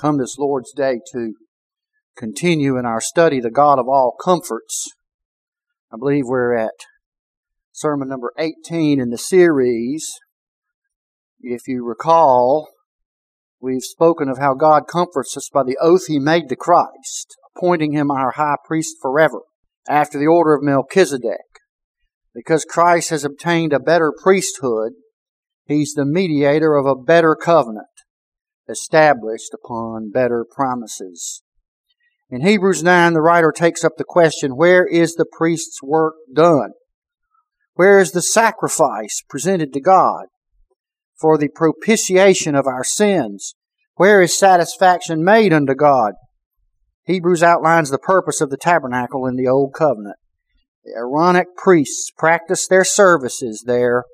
come this Lord's Day to continue in our study, The God of All Comforts. I believe we're at sermon number 18 in the series. If you recall, we've spoken of how God comforts us by the oath He made to Christ, appointing Him our high priest forever, after the order of Melchizedek. Because Christ has obtained a better priesthood, He's the mediator of a better covenant established upon better promises. In Hebrews 9, the writer takes up the question, where is the priest's work done? Where is the sacrifice presented to God for the propitiation of our sins? Where is satisfaction made unto God? Hebrews outlines the purpose of the tabernacle in the Old Covenant. The Aaronic priests practiced their services there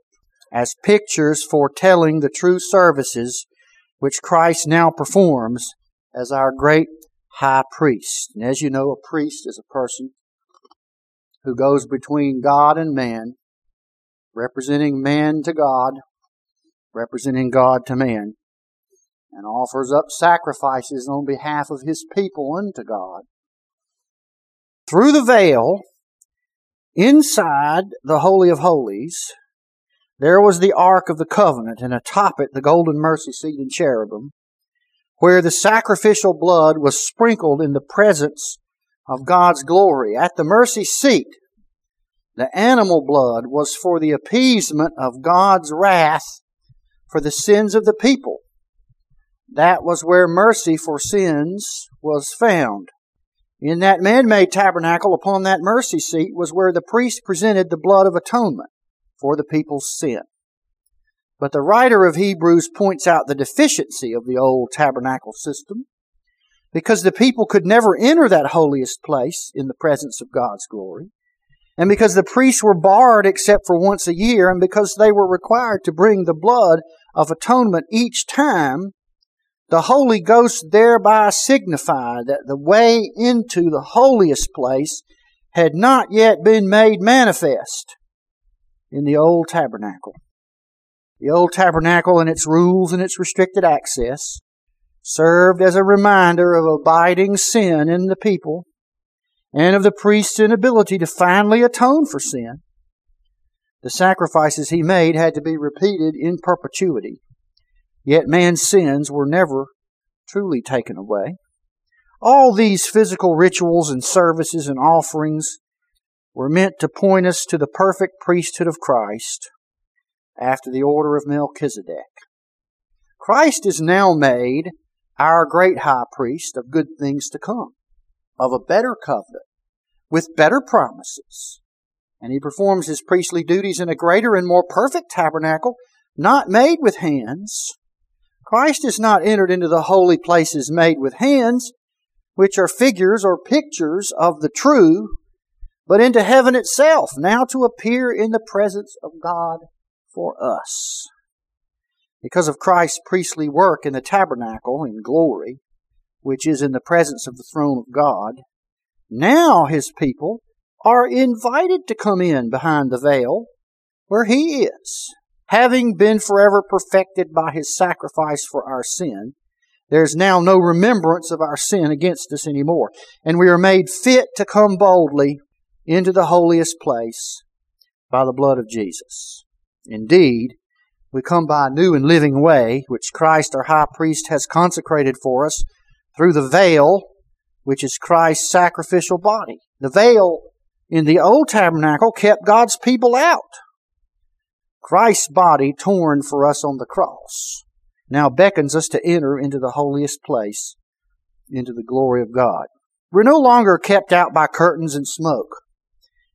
as pictures foretelling the true services which Christ now performs as our great high priest. And as you know, a priest is a person who goes between God and man, representing man to God, representing God to man, and offers up sacrifices on behalf of his people unto God. Through the veil, inside the Holy of Holies, there was the Ark of the Covenant, and atop it the golden mercy seat and cherubim, where the sacrificial blood was sprinkled in the presence of God's glory. At the mercy seat, the animal blood was for the appeasement of God's wrath for the sins of the people. That was where mercy for sins was found. In that man made tabernacle upon that mercy seat was where the priest presented the blood of atonement for the people's sin. But the writer of Hebrews points out the deficiency of the old tabernacle system because the people could never enter that holiest place in the presence of God's glory. And because the priests were barred except for once a year, and because they were required to bring the blood of atonement each time, the Holy Ghost thereby signified that the way into the holiest place had not yet been made manifest in the old tabernacle. The old tabernacle and its rules and its restricted access served as a reminder of abiding sin in the people and of the priest's inability to finally atone for sin. The sacrifices he made had to be repeated in perpetuity, yet man's sins were never truly taken away. All these physical rituals and services and offerings were meant to point us to the perfect priesthood of Christ after the order of Melchizedek. Christ is now made our great high priest of good things to come, of a better covenant, with better promises. And he performs his priestly duties in a greater and more perfect tabernacle, not made with hands. Christ is not entered into the holy places made with hands, which are figures or pictures of the true, but into heaven itself, now to appear in the presence of God for us. Because of Christ's priestly work in the tabernacle in glory, which is in the presence of the throne of God, now his people are invited to come in behind the veil where he is. Having been forever perfected by his sacrifice for our sin, there's now no remembrance of our sin against us anymore, and we are made fit to come boldly into the holiest place by the blood of Jesus. Indeed, we come by a new and living way, which Christ our high priest has consecrated for us through the veil, which is Christ's sacrificial body. The veil in the old tabernacle kept God's people out. Christ's body torn for us on the cross now beckons us to enter into the holiest place, into the glory of God. We're no longer kept out by curtains and smoke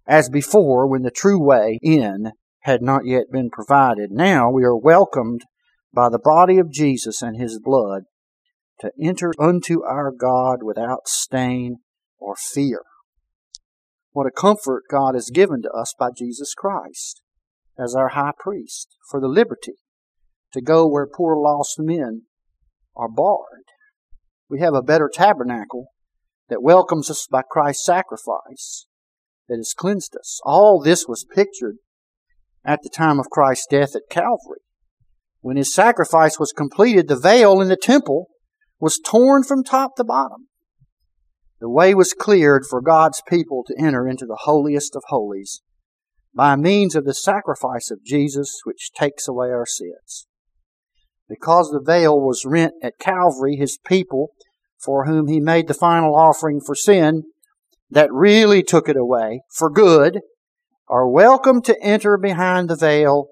as before when the true way in had not yet been provided. Now we are welcomed by the body of Jesus and his blood to enter unto our God without stain or fear. What a comfort God has given to us by Jesus Christ as our high priest for the liberty to go where poor lost men are barred. We have a better tabernacle that welcomes us by Christ's sacrifice that has cleansed us. All this was pictured at the time of Christ's death at Calvary. When his sacrifice was completed, the veil in the temple was torn from top to bottom. The way was cleared for God's people to enter into the holiest of holies by means of the sacrifice of Jesus, which takes away our sins. Because the veil was rent at Calvary, his people, for whom he made the final offering for sin, that really took it away for good, are welcome to enter behind the veil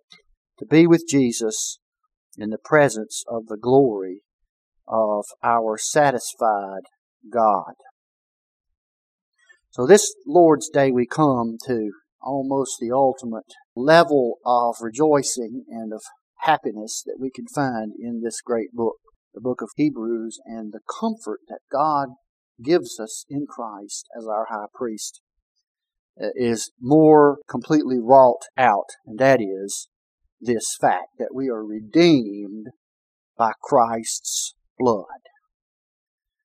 to be with Jesus in the presence of the glory of our satisfied God. So this Lord's Day we come to almost the ultimate level of rejoicing and of happiness that we can find in this great book, the book of Hebrews, and the comfort that God gives us in Christ as our high priest uh, is more completely wrought out, and that is this fact that we are redeemed by Christ's blood.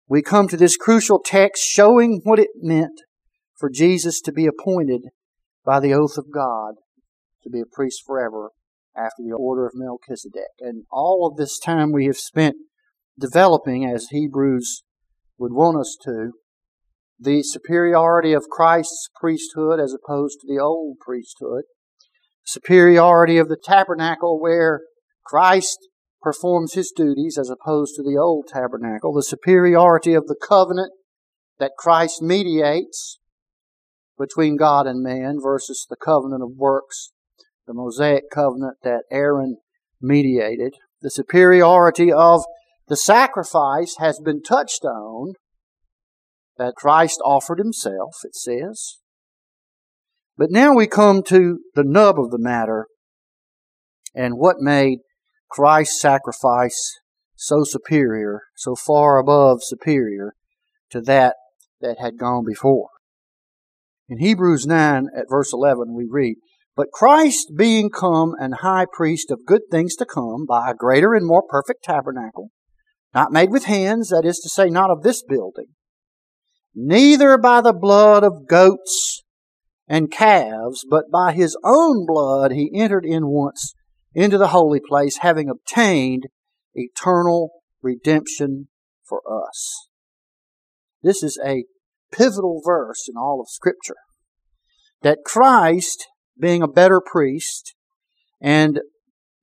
We come to this crucial text showing what it meant for Jesus to be appointed by the oath of God to be a priest forever after the order of Melchizedek. And all of this time we have spent developing, as Hebrews would want us to, the superiority of Christ's priesthood as opposed to the old priesthood, superiority of the tabernacle where Christ performs his duties as opposed to the old tabernacle, the superiority of the covenant that Christ mediates between God and man versus the covenant of works, the Mosaic covenant that Aaron mediated. The superiority of the sacrifice has been touched on that Christ offered himself, it says. But now we come to the nub of the matter and what made Christ's sacrifice so superior, so far above superior to that that had gone before. In Hebrews 9 at verse 11 we read, But Christ being come and high priest of good things to come by a greater and more perfect tabernacle, not made with hands, that is to say, not of this building, neither by the blood of goats and calves, but by his own blood he entered in once into the holy place, having obtained eternal redemption for us. This is a pivotal verse in all of Scripture. That Christ, being a better priest and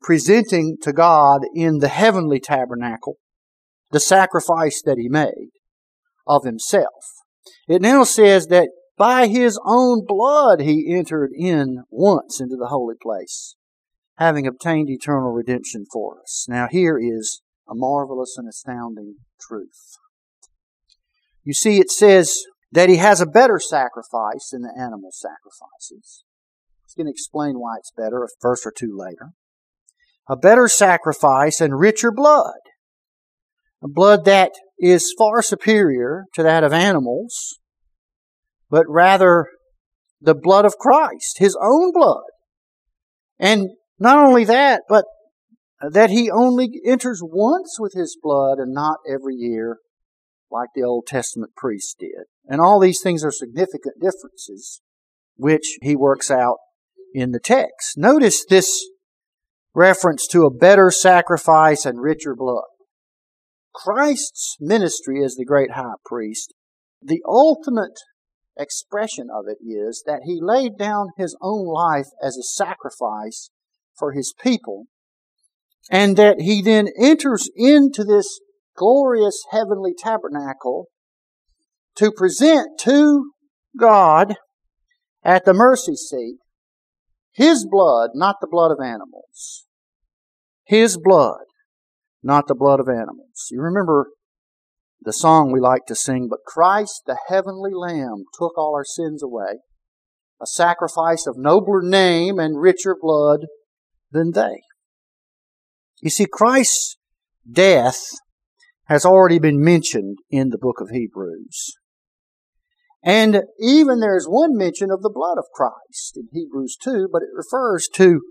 presenting to God in the heavenly tabernacle the sacrifice that he made of himself. It now says that by his own blood he entered in once into the holy place, having obtained eternal redemption for us. Now here is a marvelous and astounding truth. You see, it says that he has a better sacrifice than the animal sacrifices. He's going to explain why it's better a verse or two later. A better sacrifice and richer blood. Blood that is far superior to that of animals, but rather the blood of Christ, His own blood. And not only that, but that He only enters once with His blood and not every year like the Old Testament priests did. And all these things are significant differences, which he works out in the text. Notice this reference to a better sacrifice and richer blood. Christ's ministry as the great high priest, the ultimate expression of it is that he laid down his own life as a sacrifice for his people, and that he then enters into this glorious heavenly tabernacle to present to God at the mercy seat His blood, not the blood of animals. His blood, not the blood of animals. You remember the song we like to sing, but Christ, the heavenly Lamb, took all our sins away, a sacrifice of nobler name and richer blood than they. You see, Christ's death has already been mentioned in the book of Hebrews. And even there's one mention of the blood of Christ in Hebrews 2, but it refers to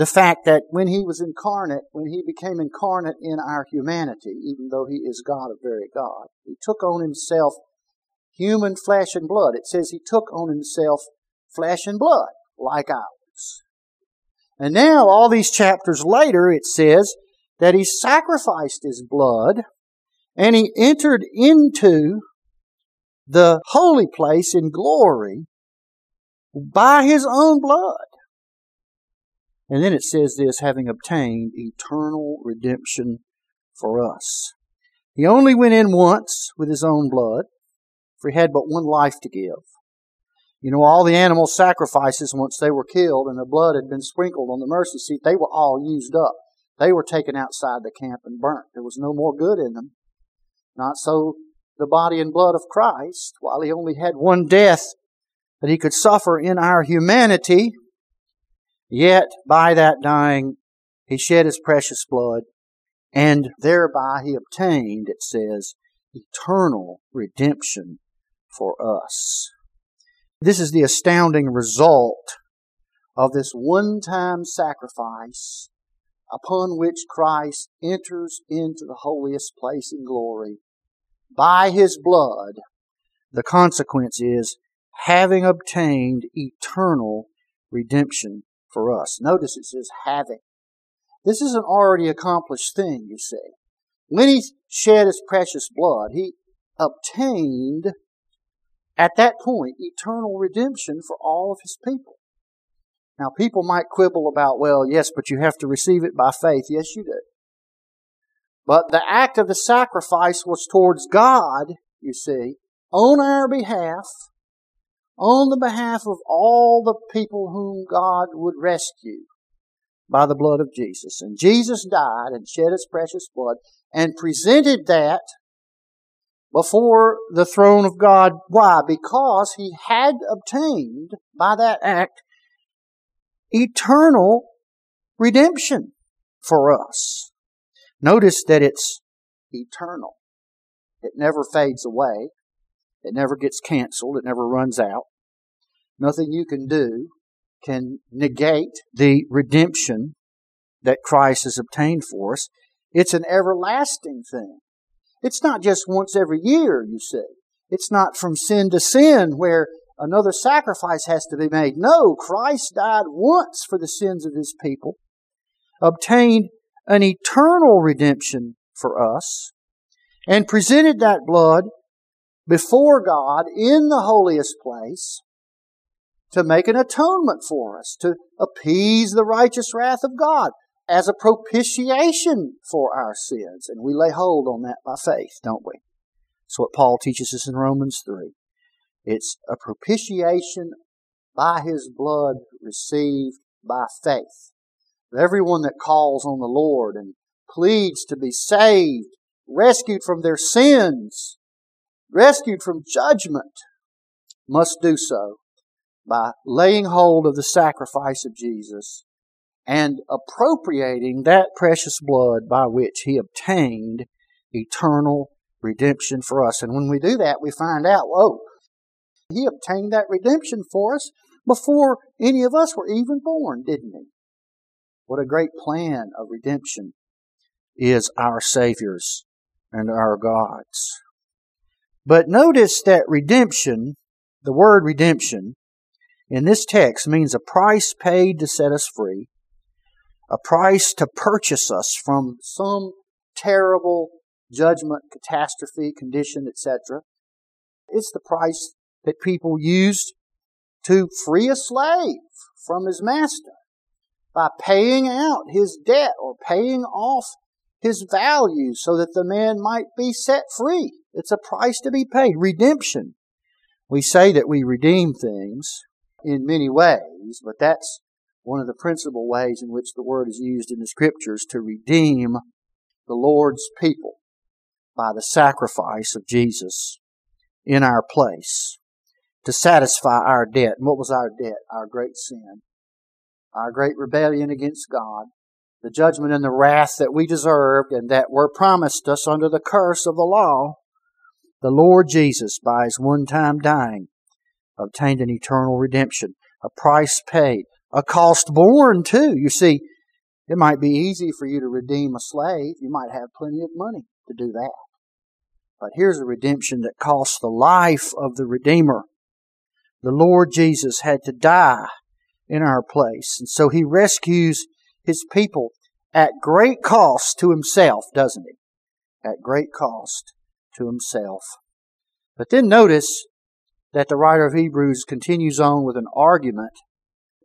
the fact that when he was incarnate, when he became incarnate in our humanity, even though he is God of very God, he took on himself human flesh and blood. It says he took on himself flesh and blood like ours. And now, all these chapters later, it says that he sacrificed his blood And he entered into the holy place in glory by his own blood. And then it says this, having obtained eternal redemption for us. He only went in once with his own blood, for he had but one life to give. You know, all the animal sacrifices, once they were killed and the blood had been sprinkled on the mercy seat, they were all used up. They were taken outside the camp and burnt. There was no more good in them. Not so the body and blood of Christ, while he only had one death that he could suffer in our humanity, yet by that dying he shed his precious blood, and thereby he obtained, it says, eternal redemption for us. This is the astounding result of this one time sacrifice upon which Christ enters into the holiest place in glory by his blood, the consequence is having obtained eternal redemption for us. Notice it says having. This is an already accomplished thing, you see. When he shed his precious blood, he obtained at that point eternal redemption for all of his people. Now, people might quibble about, well, yes, but you have to receive it by faith. Yes, you do. But the act of the sacrifice was towards God, you see, on our behalf, on the behalf of all the people whom God would rescue by the blood of Jesus. And Jesus died and shed his precious blood and presented that before the throne of God. Why? Because he had obtained by that act eternal redemption for us. Notice that it's eternal. It never fades away. It never gets canceled. It never runs out. Nothing you can do can negate the redemption that Christ has obtained for us. It's an everlasting thing. It's not just once every year, you see. It's not from sin to sin where another sacrifice has to be made. No, Christ died once for the sins of his people, obtained an eternal redemption for us and presented that blood before God in the holiest place to make an atonement for us, to appease the righteous wrath of God as a propitiation for our sins. And we lay hold on that by faith, don't we? That's what Paul teaches us in Romans 3. It's a propitiation by his blood received by faith everyone that calls on the Lord and pleads to be saved, rescued from their sins, rescued from judgment, must do so by laying hold of the sacrifice of Jesus and appropriating that precious blood by which he obtained eternal redemption for us. And when we do that, we find out, whoa, he obtained that redemption for us before any of us were even born, didn't he? What a great plan of redemption is our Savior's and our God's. But notice that redemption, the word redemption, in this text means a price paid to set us free, a price to purchase us from some terrible judgment, catastrophe, condition, etc. It's the price that people used to free a slave from his master by paying out his debt or paying off his value so that the man might be set free. It's a price to be paid. Redemption. We say that we redeem things in many ways, but that's one of the principal ways in which the word is used in the scriptures to redeem the Lord's people by the sacrifice of Jesus in our place to satisfy our debt. And what was our debt? Our great sin our great rebellion against God, the judgment and the wrath that we deserved and that were promised us under the curse of the law, the Lord Jesus, by his one time dying, obtained an eternal redemption, a price paid, a cost borne too. You see, it might be easy for you to redeem a slave. You might have plenty of money to do that. But here's a redemption that costs the life of the Redeemer. The Lord Jesus had to die in our place. And so he rescues his people at great cost to himself, doesn't he? at great cost to himself. But then notice that the writer of Hebrews continues on with an argument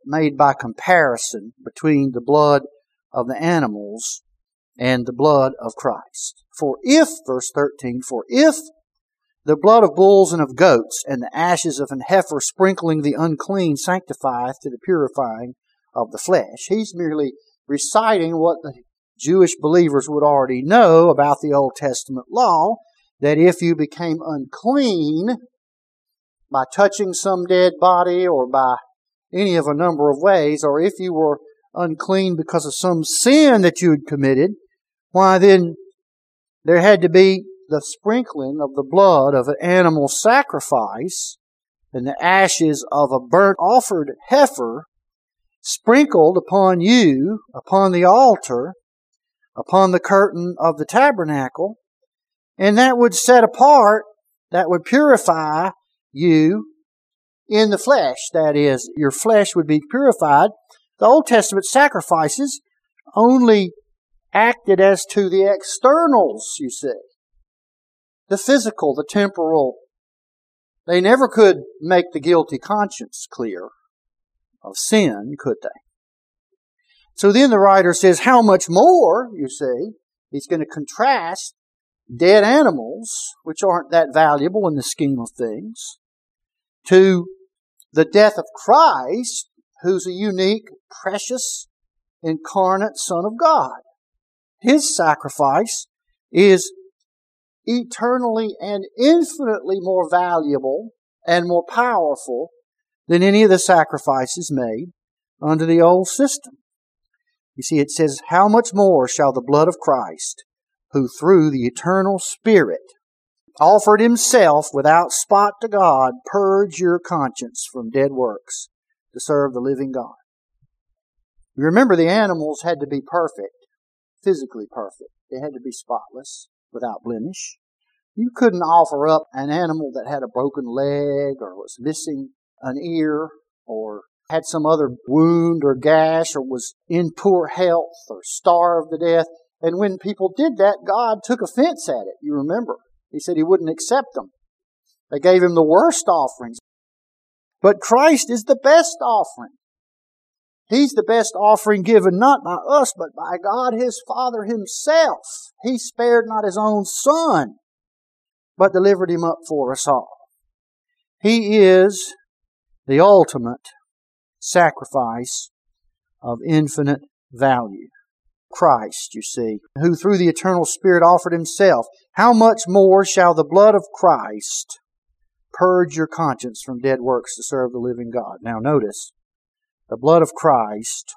made by comparison between the blood of the animals and the blood of Christ. For if, verse 13, for if the blood of bulls and of goats and the ashes of an heifer sprinkling the unclean sanctifieth to the purifying of the flesh, he's merely reciting what the Jewish believers would already know about the Old Testament law, that if you became unclean by touching some dead body or by any of a number of ways, or if you were unclean because of some sin that you had committed, why then there had to be the sprinkling of the blood of an animal sacrifice and the ashes of a burnt offered heifer sprinkled upon you, upon the altar, upon the curtain of the tabernacle, and that would set apart, that would purify you in the flesh. That is, your flesh would be purified. The Old Testament sacrifices only acted as to the externals, you see. The physical, the temporal. They never could make the guilty conscience clear of sin, could they? So then the writer says, how much more, you see, he's going to contrast dead animals, which aren't that valuable in the scheme of things, to the death of Christ, who's a unique, precious, incarnate Son of God. His sacrifice is eternally and infinitely more valuable and more powerful than any of the sacrifices made under the old system. You see, it says, How much more shall the blood of Christ, who through the eternal Spirit offered himself without spot to God, purge your conscience from dead works to serve the living God. You remember the animals had to be perfect, physically perfect. They had to be spotless, without blemish. You couldn't offer up an animal that had a broken leg or was missing an ear or had some other wound or gash or was in poor health or starved to death. And when people did that, God took offense at it. You remember. He said he wouldn't accept them. They gave him the worst offerings. But Christ is the best offering. He's the best offering given not by us, but by God his Father himself. He spared not his own Son, but delivered him up for us all. He is the ultimate sacrifice of infinite value. Christ, you see, who through the eternal Spirit offered himself. How much more shall the blood of Christ purge your conscience from dead works to serve the living God? Now notice, the blood of Christ,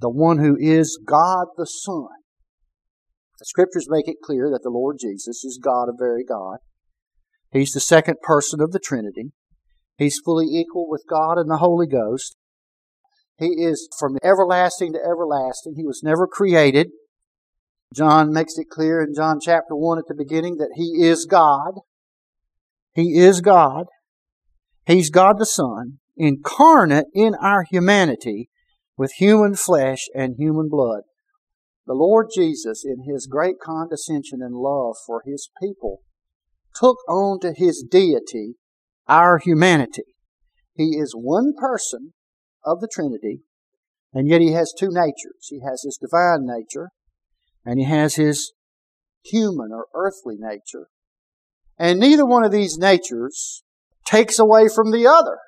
the one who is God the Son. The scriptures make it clear that the Lord Jesus is God of very God. He's the second person of the Trinity. He's fully equal with God and the Holy Ghost. He is from everlasting to everlasting. He was never created. John makes it clear in John chapter 1 at the beginning that He is God. He is God. He's God the Son, incarnate in our humanity with human flesh and human blood. The Lord Jesus, in His great condescension and love for His people, took on to His deity our humanity. He is one person of the Trinity, and yet he has two natures. He has his divine nature, and he has his human or earthly nature. And neither one of these natures takes away from the other.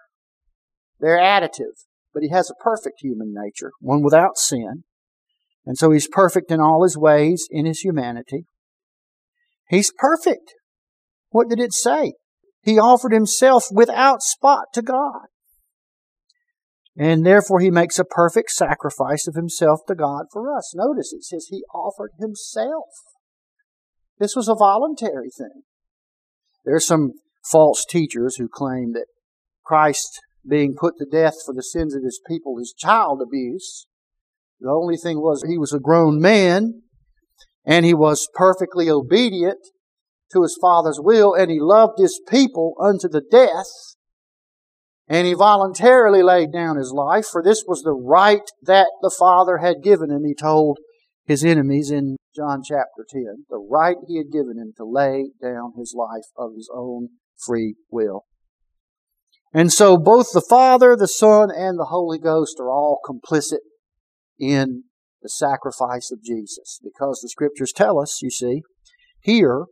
They're additive. But he has a perfect human nature, one without sin. And so he's perfect in all his ways in his humanity. He's perfect. What did it say? He offered himself without spot to God. And therefore he makes a perfect sacrifice of himself to God for us. Notice it says he offered himself. This was a voluntary thing. There are some false teachers who claim that Christ being put to death for the sins of his people is child abuse. The only thing was he was a grown man and he was perfectly obedient to his father's will, and he loved his people unto the death. And he voluntarily laid down his life, for this was the right that the Father had given him, he told his enemies in John chapter 10, the right he had given him to lay down his life of his own free will. And so both the Father, the Son, and the Holy Ghost are all complicit in the sacrifice of Jesus. Because the scriptures tell us, you see, here,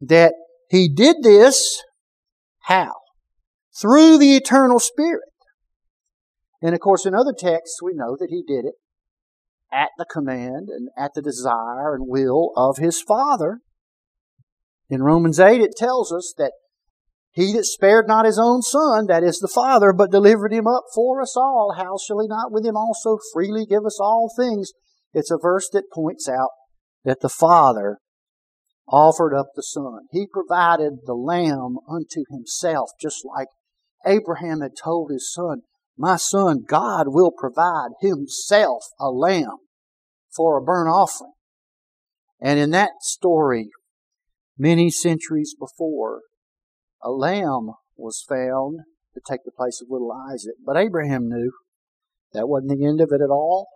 that he did this, how? Through the eternal Spirit. And of course, in other texts, we know that he did it at the command and at the desire and will of his Father. In Romans 8, it tells us that he that spared not his own son, that is the Father, but delivered him up for us all, how shall he not with him also freely give us all things? It's a verse that points out that the Father offered up the Son. He provided the lamb unto himself, just like Abraham had told his son, My son, God will provide himself a lamb for a burnt offering. And in that story, many centuries before, a lamb was found to take the place of little Isaac. But Abraham knew that wasn't the end of it at all.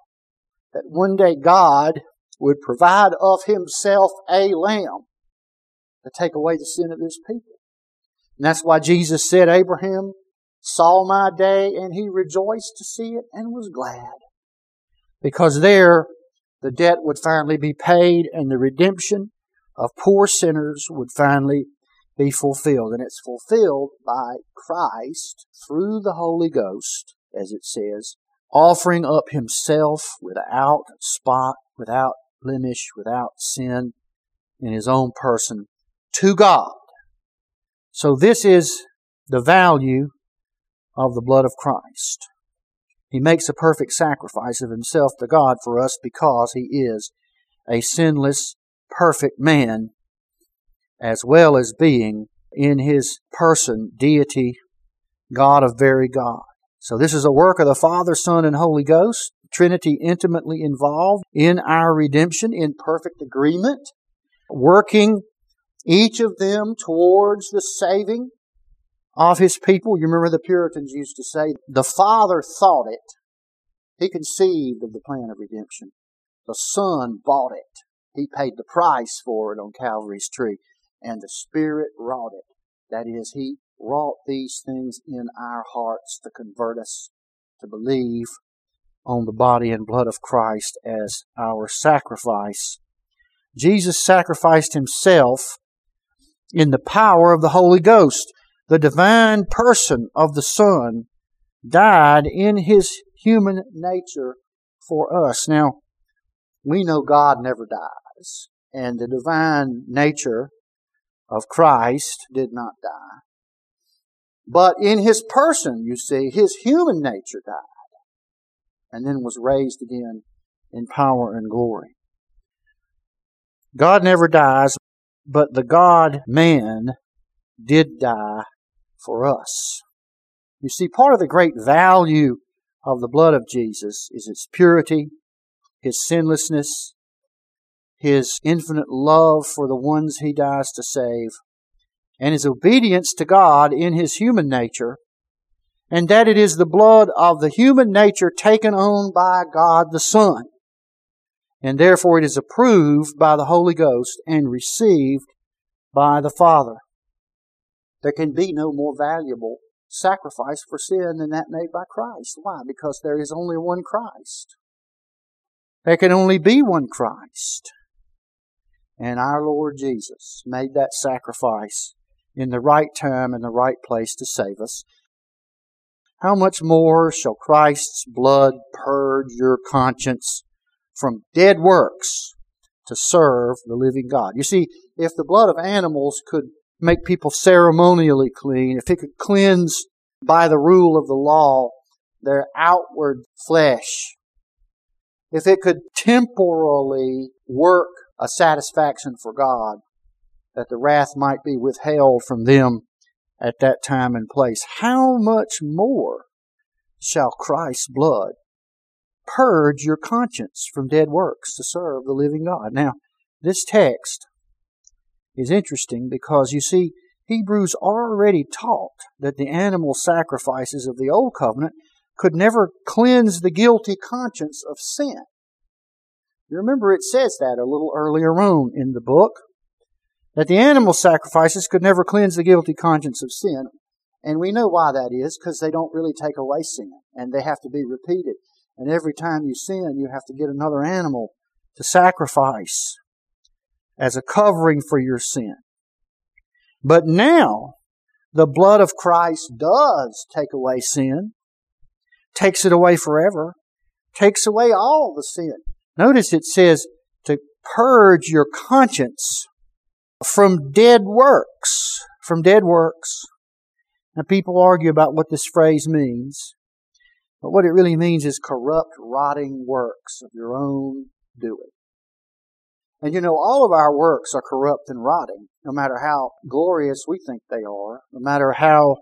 That one day God would provide of himself a lamb to take away the sin of his people. And that's why Jesus said, Abraham saw my day and he rejoiced to see it and was glad. Because there the debt would finally be paid and the redemption of poor sinners would finally be fulfilled. And it's fulfilled by Christ through the Holy Ghost, as it says, offering up himself without spot, without blemish, without sin in his own person to God. So this is the value of the blood of Christ. He makes a perfect sacrifice of himself to God for us because he is a sinless, perfect man, as well as being in his person deity, God of very God. So this is a work of the Father, Son, and Holy Ghost, Trinity intimately involved in our redemption in perfect agreement, working each of them towards the saving of his people. You remember the Puritans used to say, the Father thought it. He conceived of the plan of redemption. The Son bought it. He paid the price for it on Calvary's tree. And the Spirit wrought it. That is, He wrought these things in our hearts to convert us to believe on the body and blood of Christ as our sacrifice. Jesus sacrificed Himself in the power of the Holy Ghost the divine person of the Son died in his human nature for us. Now, we know God never dies, and the divine nature of Christ did not die. But in his person, you see, his human nature died and then was raised again in power and glory. God never dies, but the God man did die for us. You see, part of the great value of the blood of Jesus is its purity, His sinlessness, His infinite love for the ones He dies to save, and His obedience to God in His human nature, and that it is the blood of the human nature taken on by God the Son. And therefore it is approved by the Holy Ghost and received by the Father. There can be no more valuable sacrifice for sin than that made by Christ. Why? Because there is only one Christ. There can only be one Christ. And our Lord Jesus made that sacrifice in the right time and the right place to save us. How much more shall Christ's blood purge your conscience from dead works to serve the living God? You see, if the blood of animals could make people ceremonially clean, if it could cleanse by the rule of the law their outward flesh, if it could temporally work a satisfaction for God, that the wrath might be withheld from them at that time and place, how much more shall Christ's blood purge your conscience from dead works to serve the living God? Now, this text is interesting because you see, Hebrews already taught that the animal sacrifices of the Old Covenant could never cleanse the guilty conscience of sin. You remember it says that a little earlier on in the book that the animal sacrifices could never cleanse the guilty conscience of sin. And we know why that is, because they don't really take away sin, and they have to be repeated. And every time you sin, you have to get another animal to sacrifice as a covering for your sin. But now, the blood of Christ does take away sin, takes it away forever, takes away all the sin. Notice it says to purge your conscience from dead works. From dead works. Now, people argue about what this phrase means, but what it really means is corrupt, rotting works of your own doing. And you know, all of our works are corrupt and rotting, no matter how glorious we think they are, no matter how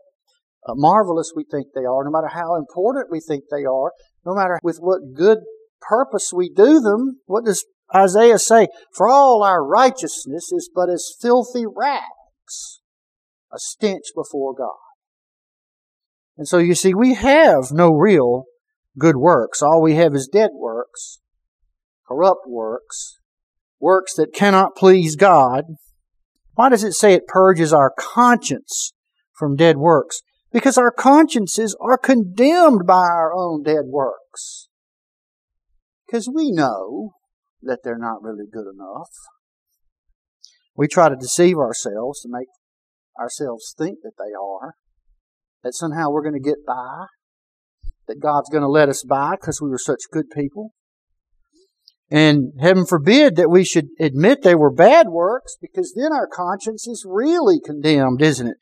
uh, marvelous we think they are, no matter how important we think they are, no matter with what good purpose we do them. What does Isaiah say? For all our righteousness is but as filthy rags, a stench before God. And so you see, we have no real good works. All we have is dead works, corrupt works, works that cannot please God. Why does it say it purges our conscience from dead works? Because our consciences are condemned by our own dead works. Because we know that they're not really good enough. We try to deceive ourselves to make ourselves think that they are that somehow we're going to get by, that God's going to let us by because we were such good people. And heaven forbid that we should admit they were bad works because then our conscience is really condemned, isn't it?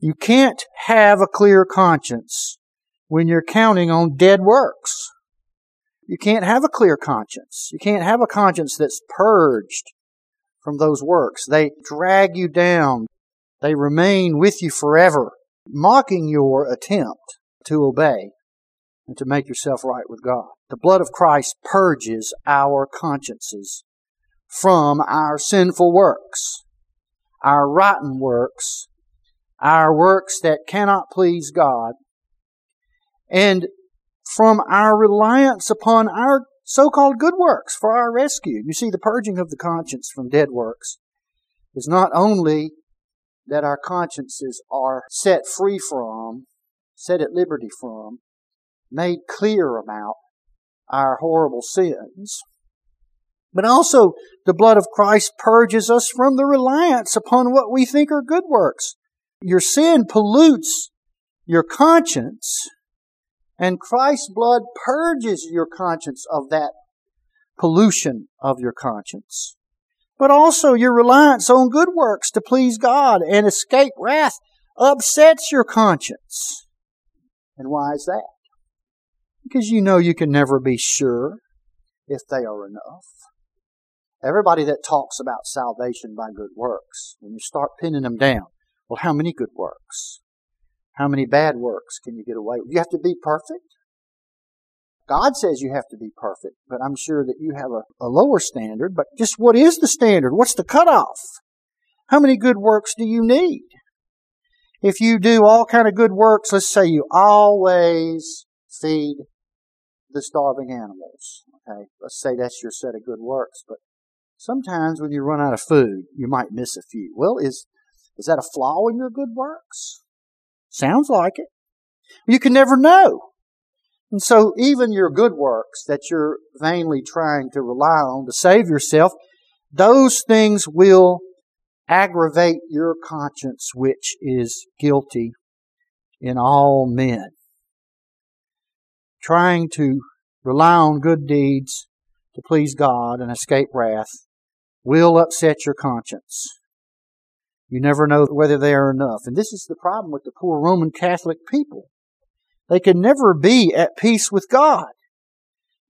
You can't have a clear conscience when you're counting on dead works. You can't have a clear conscience. You can't have a conscience that's purged from those works. They drag you down. They remain with you forever mocking your attempt to obey and to make yourself right with God. The blood of Christ purges our consciences from our sinful works, our rotten works, our works that cannot please God, and from our reliance upon our so-called good works for our rescue. You see, the purging of the conscience from dead works is not only that our consciences are set free from, set at liberty from, made clear about our horrible sins. But also, the blood of Christ purges us from the reliance upon what we think are good works. Your sin pollutes your conscience, and Christ's blood purges your conscience of that pollution of your conscience but also your reliance on good works to please God and escape wrath upsets your conscience. And why is that? Because you know you can never be sure if they are enough. Everybody that talks about salvation by good works, when you start pinning them down, well, how many good works? How many bad works can you get away with? You have to be perfect? God says you have to be perfect, but I'm sure that you have a, a lower standard. But just what is the standard? What's the cutoff? How many good works do you need? If you do all kind of good works, let's say you always feed the starving animals. Okay, let's say that's your set of good works. But sometimes when you run out of food, you might miss a few. Well, is is that a flaw in your good works? Sounds like it. You can never know. And so even your good works that you're vainly trying to rely on to save yourself, those things will aggravate your conscience, which is guilty in all men. Trying to rely on good deeds to please God and escape wrath will upset your conscience. You never know whether they are enough. And this is the problem with the poor Roman Catholic people. They can never be at peace with God.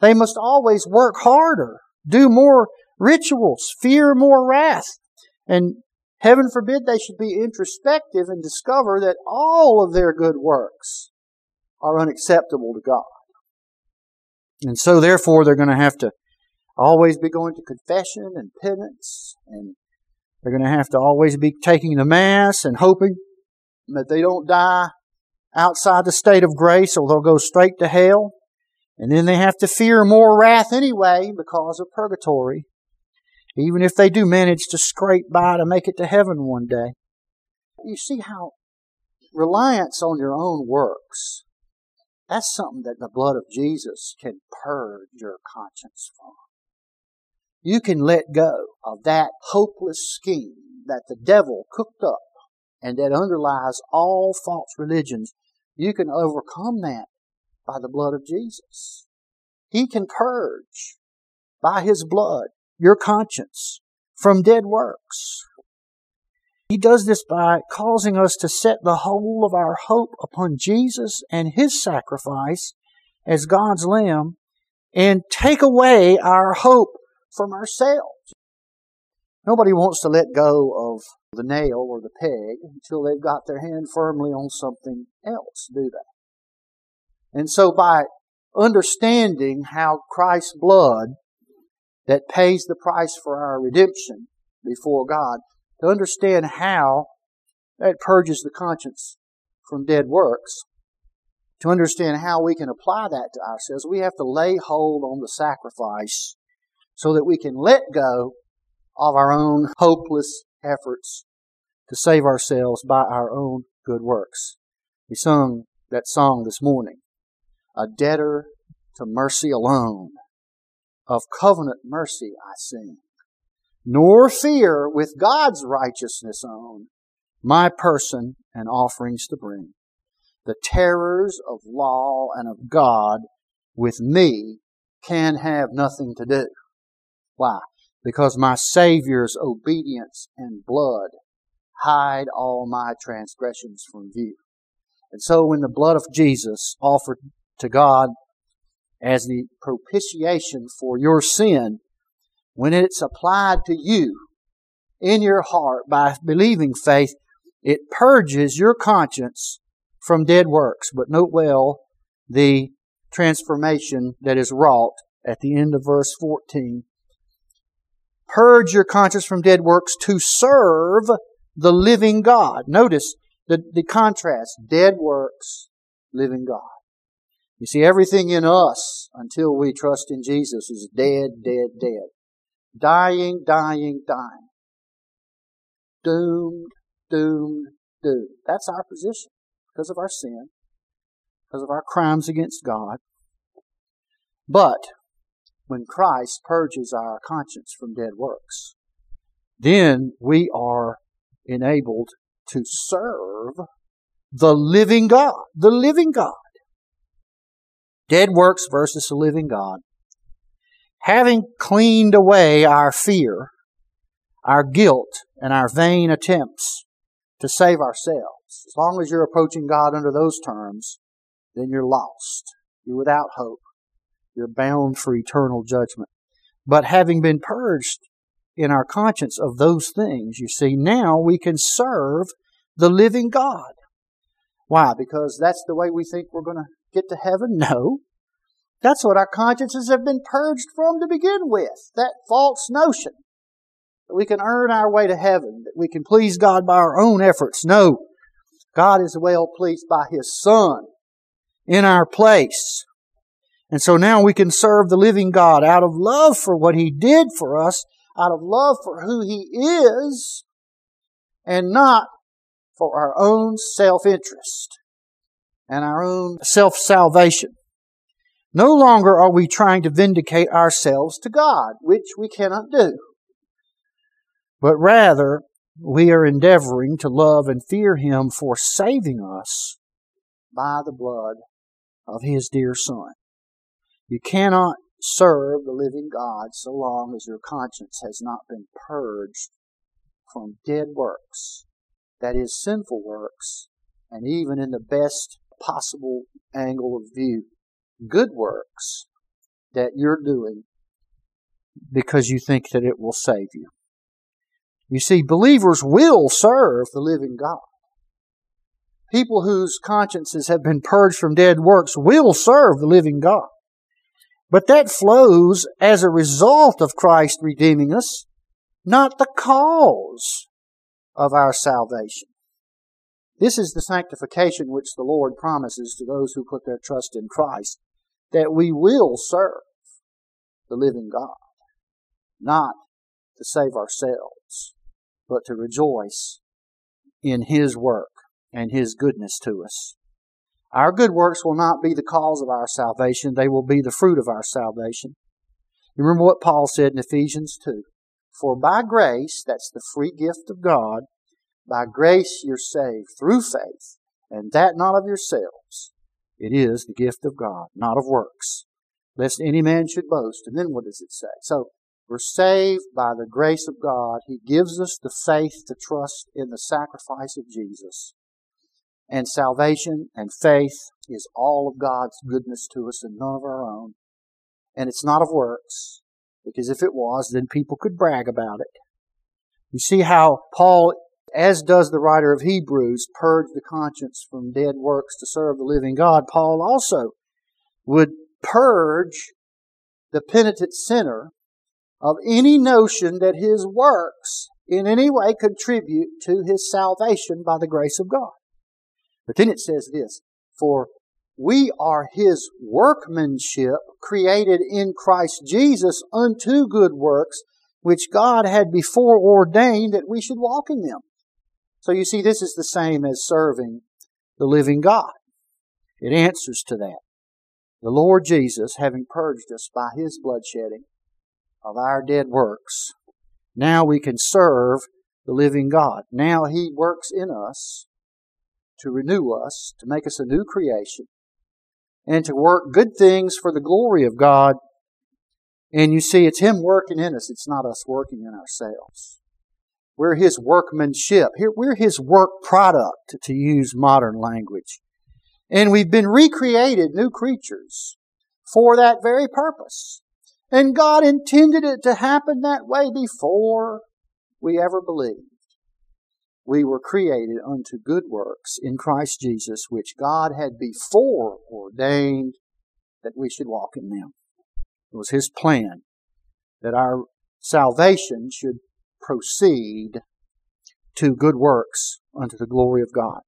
They must always work harder, do more rituals, fear more wrath. And heaven forbid they should be introspective and discover that all of their good works are unacceptable to God. And so therefore they're going to have to always be going to confession and penance and they're going to have to always be taking the mass and hoping that they don't die outside the state of grace or they'll go straight to hell. And then they have to fear more wrath anyway because of purgatory. Even if they do manage to scrape by to make it to heaven one day. You see how reliance on your own works, that's something that the blood of Jesus can purge your conscience from. You can let go of that hopeless scheme that the devil cooked up and that underlies all false religions. You can overcome that by the blood of Jesus. He can purge by His blood your conscience from dead works. He does this by causing us to set the whole of our hope upon Jesus and His sacrifice as God's Lamb and take away our hope from ourselves. Nobody wants to let go of the nail or the peg until they've got their hand firmly on something else, do they? And so by understanding how Christ's blood that pays the price for our redemption before God, to understand how that purges the conscience from dead works, to understand how we can apply that to ourselves, we have to lay hold on the sacrifice so that we can let go of our own hopeless efforts to save ourselves by our own good works. We sung that song this morning. A debtor to mercy alone. Of covenant mercy I sing. Nor fear with God's righteousness on my person and offerings to bring. The terrors of law and of God with me can have nothing to do. Why? Because my Savior's obedience and blood hide all my transgressions from view. And so when the blood of Jesus offered to God as the propitiation for your sin, when it's applied to you in your heart by believing faith, it purges your conscience from dead works. But note well the transformation that is wrought at the end of verse 14 Purge your conscience from dead works to serve the living God. Notice the, the contrast. Dead works, living God. You see, everything in us until we trust in Jesus is dead, dead, dead. Dying, dying, dying. Doomed, doomed, doomed. That's our position because of our sin, because of our crimes against God. But when Christ purges our conscience from dead works, then we are enabled to serve the living God. The living God. Dead works versus the living God. Having cleaned away our fear, our guilt, and our vain attempts to save ourselves, as long as you're approaching God under those terms, then you're lost. You're without hope. You're bound for eternal judgment. But having been purged in our conscience of those things, you see, now we can serve the living God. Why? Because that's the way we think we're going to get to heaven? No. That's what our consciences have been purged from to begin with. That false notion that we can earn our way to heaven, that we can please God by our own efforts. No. God is well pleased by His Son in our place. And so now we can serve the living God out of love for what He did for us, out of love for who He is, and not for our own self-interest and our own self-salvation. No longer are we trying to vindicate ourselves to God, which we cannot do. But rather, we are endeavoring to love and fear Him for saving us by the blood of His dear Son. You cannot serve the living God so long as your conscience has not been purged from dead works, that is, sinful works, and even in the best possible angle of view, good works that you're doing because you think that it will save you. You see, believers will serve the living God. People whose consciences have been purged from dead works will serve the living God. But that flows as a result of Christ redeeming us, not the cause of our salvation. This is the sanctification which the Lord promises to those who put their trust in Christ. that we will serve the living God, not to save ourselves, but to rejoice in His work and His goodness to us. Our good works will not be the cause of our salvation, they will be the fruit of our salvation. You remember what Paul said in Ephesians 2 For by grace, that's the free gift of God, by grace you're saved through faith, and that not of yourselves. It is the gift of God, not of works, lest any man should boast. And then what does it say? So, we're saved by the grace of God. He gives us the faith to trust in the sacrifice of Jesus. And salvation and faith is all of God's goodness to us and none of our own. And it's not of works, because if it was, then people could brag about it. You see how Paul, as does the writer of Hebrews, purged the conscience from dead works to serve the living God. Paul also would purge the penitent sinner of any notion that his works in any way contribute to his salvation by the grace of God. But then it says this, for we are his workmanship created in Christ Jesus unto good works, which God had before ordained that we should walk in them. So you see, this is the same as serving the living God. It answers to that. The Lord Jesus, having purged us by his bloodshedding of our dead works, now we can serve the living God. Now he works in us to renew us, to make us a new creation, and to work good things for the glory of God. And you see, it's Him working in us, it's not us working in ourselves. We're His workmanship. We're His work product, to use modern language. And we've been recreated new creatures for that very purpose. And God intended it to happen that way before we ever believed we were created unto good works in Christ Jesus, which God had before ordained that we should walk in them. It was His plan that our salvation should proceed to good works unto the glory of God.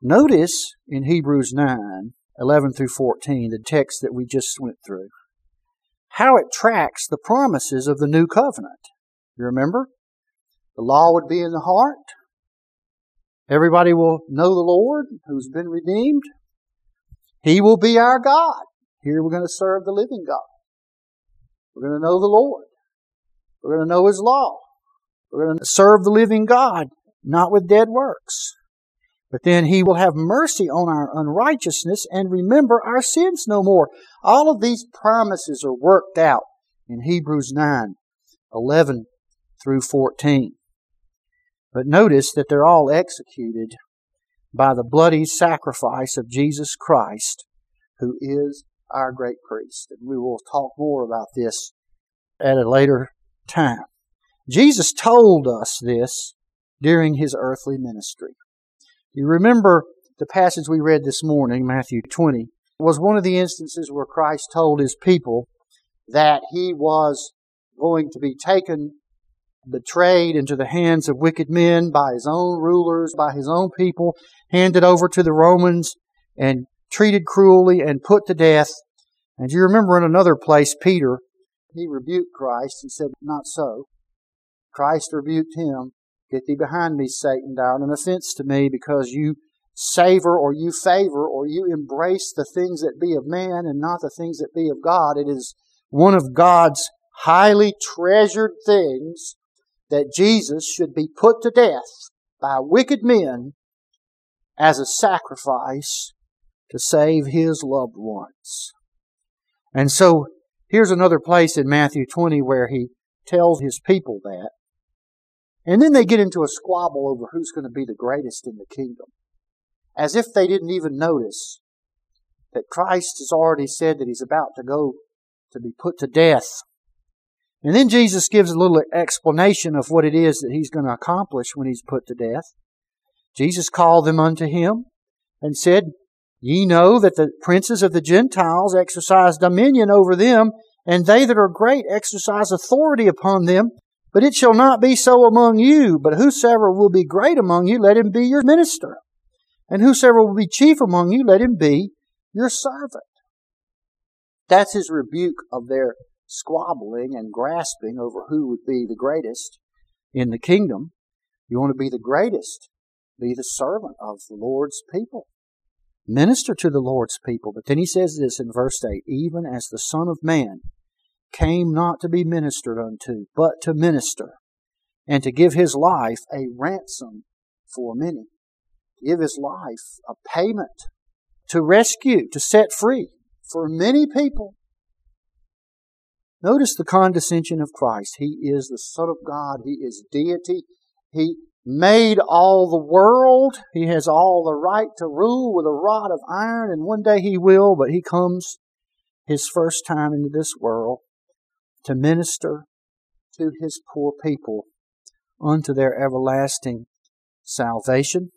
Notice in Hebrews 9, 11 through 14, the text that we just went through, how it tracks the promises of the new covenant. You remember? The law would be in the heart. Everybody will know the Lord who's been redeemed. He will be our God. Here we're going to serve the living God. We're going to know the Lord. We're going to know His law. We're going to serve the living God, not with dead works. But then He will have mercy on our unrighteousness and remember our sins no more. All of these promises are worked out in Hebrews 9, 11 through 14. But notice that they're all executed by the bloody sacrifice of Jesus Christ, who is our great priest. And we will talk more about this at a later time. Jesus told us this during his earthly ministry. You remember the passage we read this morning, Matthew 20, was one of the instances where Christ told his people that he was going to be taken betrayed into the hands of wicked men by his own rulers, by his own people, handed over to the Romans and treated cruelly and put to death. And you remember in another place, Peter, he rebuked Christ and said, Not so. Christ rebuked him, Get thee behind me, Satan, thou art an offense to me, because you savor or you favor or you embrace the things that be of man and not the things that be of God. It is one of God's highly treasured things that Jesus should be put to death by wicked men as a sacrifice to save his loved ones. And so here's another place in Matthew 20 where he tells his people that. And then they get into a squabble over who's going to be the greatest in the kingdom. As if they didn't even notice that Christ has already said that he's about to go to be put to death and then Jesus gives a little explanation of what it is that he's going to accomplish when he's put to death. Jesus called them unto him and said, Ye know that the princes of the Gentiles exercise dominion over them, and they that are great exercise authority upon them. But it shall not be so among you, but whosoever will be great among you, let him be your minister. And whosoever will be chief among you, let him be your servant. That's his rebuke of their squabbling and grasping over who would be the greatest in the kingdom. You want to be the greatest. Be the servant of the Lord's people. Minister to the Lord's people. But then he says this in verse 8 even as the Son of Man came not to be ministered unto, but to minister, and to give his life a ransom for many. Give his life a payment to rescue, to set free for many people. Notice the condescension of Christ. He is the Son of God. He is deity. He made all the world. He has all the right to rule with a rod of iron, and one day he will, but he comes his first time into this world to minister to his poor people unto their everlasting salvation.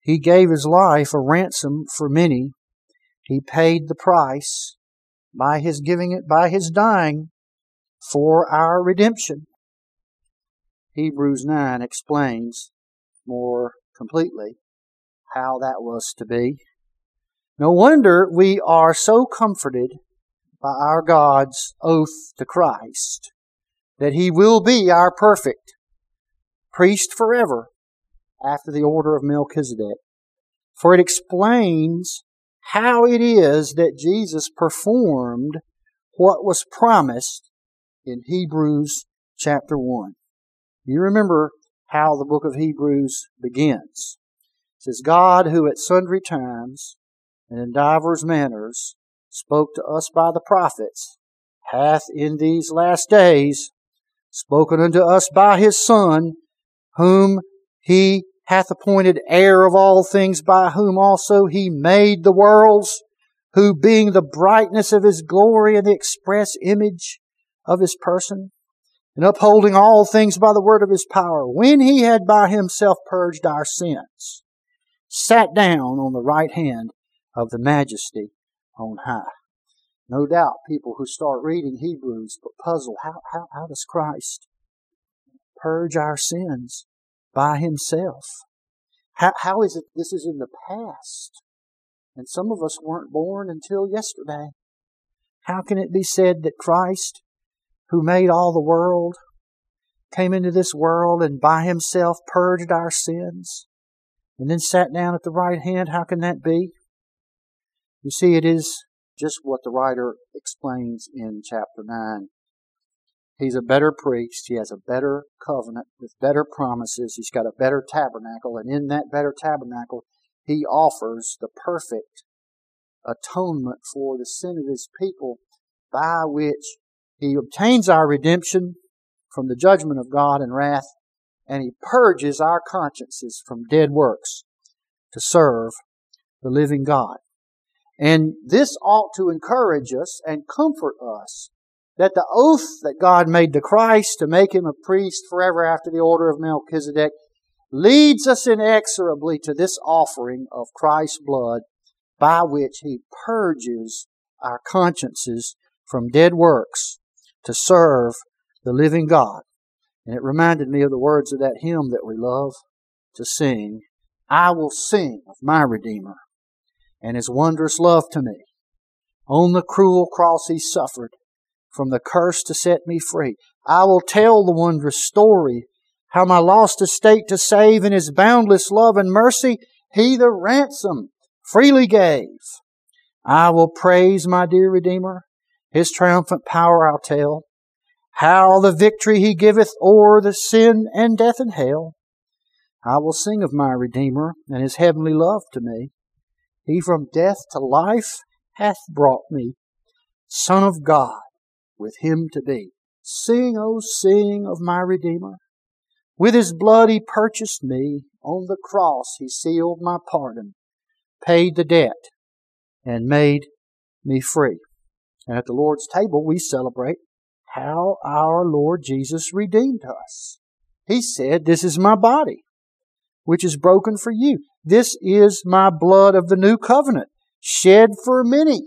He gave his life a ransom for many. He paid the price by his giving it, by his dying for our redemption. Hebrews 9 explains more completely how that was to be. No wonder we are so comforted by our God's oath to Christ that He will be our perfect priest forever after the order of Melchizedek. For it explains how it is that Jesus performed what was promised in Hebrews chapter 1. You remember how the book of Hebrews begins. It says, God who at sundry times and in divers manners spoke to us by the prophets, hath in these last days spoken unto us by his Son, whom he hath appointed heir of all things, by whom also he made the worlds, who being the brightness of his glory and the express image of his person, and upholding all things by the word of his power, when he had by himself purged our sins, sat down on the right hand of the majesty on high. No doubt people who start reading Hebrews but puzzle, how, how, how does Christ purge our sins by himself? How, how is it this is in the past? And some of us weren't born until yesterday. How can it be said that Christ who made all the world, came into this world and by himself purged our sins, and then sat down at the right hand. How can that be? You see, it is just what the writer explains in chapter 9. He's a better priest. He has a better covenant with better promises. He's got a better tabernacle. And in that better tabernacle, he offers the perfect atonement for the sin of his people by which he obtains our redemption from the judgment of God and wrath, and He purges our consciences from dead works to serve the living God. And this ought to encourage us and comfort us that the oath that God made to Christ to make him a priest forever after the order of Melchizedek leads us inexorably to this offering of Christ's blood by which he purges our consciences from dead works to serve the living God. And it reminded me of the words of that hymn that we love to sing. I will sing of my Redeemer and his wondrous love to me. On the cruel cross he suffered from the curse to set me free. I will tell the wondrous story, how my lost estate to save in his boundless love and mercy, he the ransom freely gave. I will praise my dear Redeemer his triumphant power I'll tell, how the victory he giveth o'er the sin and death and hell. I will sing of my Redeemer and his heavenly love to me. He from death to life hath brought me, Son of God, with him to be. Sing, O sing of my Redeemer. With his blood he purchased me. On the cross he sealed my pardon, paid the debt, and made me free. And at the Lord's table, we celebrate how our Lord Jesus redeemed us. He said, This is my body, which is broken for you. This is my blood of the new covenant, shed for many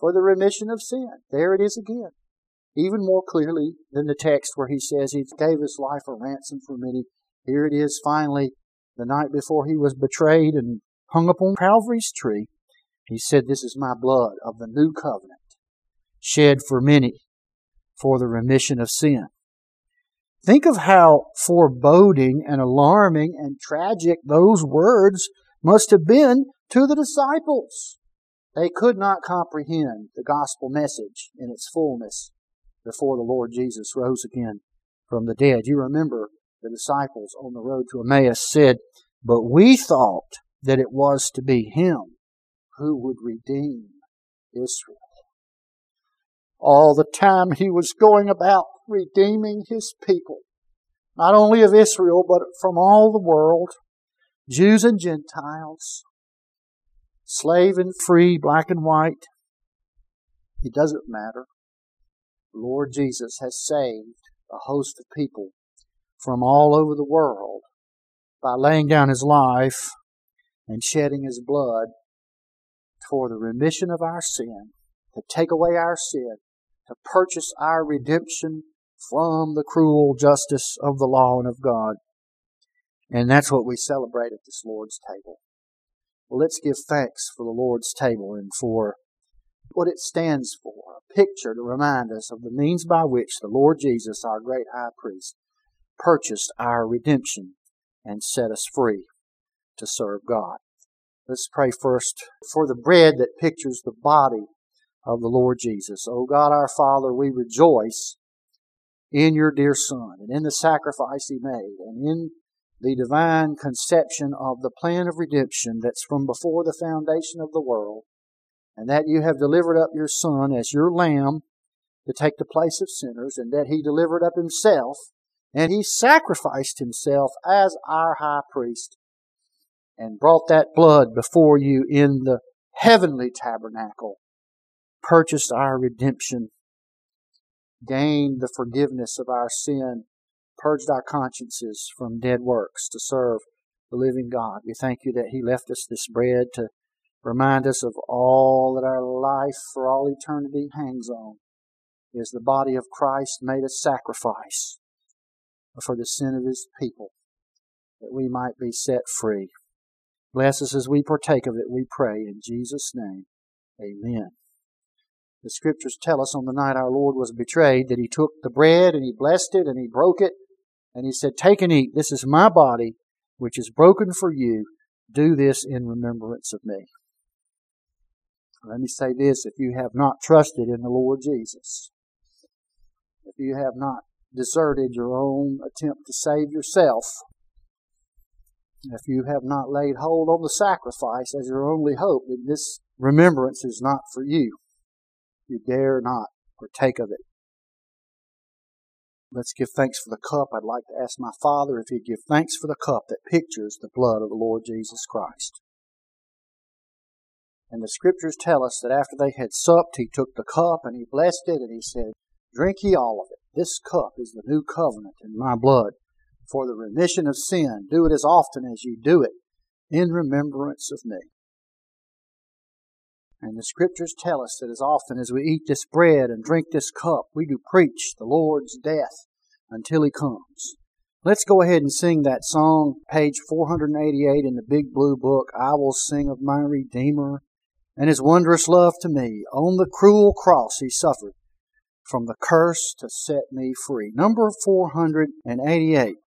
for the remission of sin. There it is again. Even more clearly than the text where he says he gave his life a ransom for many. Here it is finally the night before he was betrayed and hung upon Calvary's tree. He said, This is my blood of the new covenant shed for many for the remission of sin. Think of how foreboding and alarming and tragic those words must have been to the disciples. They could not comprehend the gospel message in its fullness before the Lord Jesus rose again from the dead. You remember the disciples on the road to Emmaus said, But we thought that it was to be Him who would redeem Israel. All the time He was going about redeeming His people, not only of Israel, but from all the world, Jews and Gentiles, slave and free, black and white. It doesn't matter. Lord Jesus has saved a host of people from all over the world by laying down his life and shedding his blood for the remission of our sin, to take away our sin, to purchase our redemption from the cruel justice of the law and of God. And that's what we celebrate at this Lord's table. Well, let's give thanks for the Lord's table and for what it stands for, a picture to remind us of the means by which the Lord Jesus, our great high priest, purchased our redemption and set us free to serve God. Let's pray first for the bread that pictures the body of the Lord Jesus. O God our Father, we rejoice in your dear Son and in the sacrifice he made and in the divine conception of the plan of redemption that's from before the foundation of the world and that you have delivered up your Son as your Lamb to take the place of sinners, and that He delivered up Himself, and He sacrificed Himself as our high priest, and brought that blood before you in the heavenly tabernacle, purchased our redemption, gained the forgiveness of our sin, purged our consciences from dead works to serve the living God. We thank you that He left us this bread to Remind us of all that our life for all eternity hangs on is the body of Christ made a sacrifice for the sin of his people that we might be set free. Bless us as we partake of it, we pray in Jesus' name. Amen. The scriptures tell us on the night our Lord was betrayed that he took the bread and he blessed it and he broke it and he said, Take and eat. This is my body, which is broken for you. Do this in remembrance of me. Let me say this if you have not trusted in the Lord Jesus, if you have not deserted your own attempt to save yourself, if you have not laid hold on the sacrifice as your only hope, then this remembrance is not for you. You dare not partake of it. Let's give thanks for the cup. I'd like to ask my Father if he'd give thanks for the cup that pictures the blood of the Lord Jesus Christ. And the scriptures tell us that after they had supped, he took the cup and he blessed it and he said, Drink ye all of it. This cup is the new covenant in my blood for the remission of sin. Do it as often as you do it in remembrance of me. And the scriptures tell us that as often as we eat this bread and drink this cup, we do preach the Lord's death until he comes. Let's go ahead and sing that song, page 488 in the big blue book, I will sing of my Redeemer and his wondrous love to me. On the cruel cross he suffered from the curse to set me free. Number 488.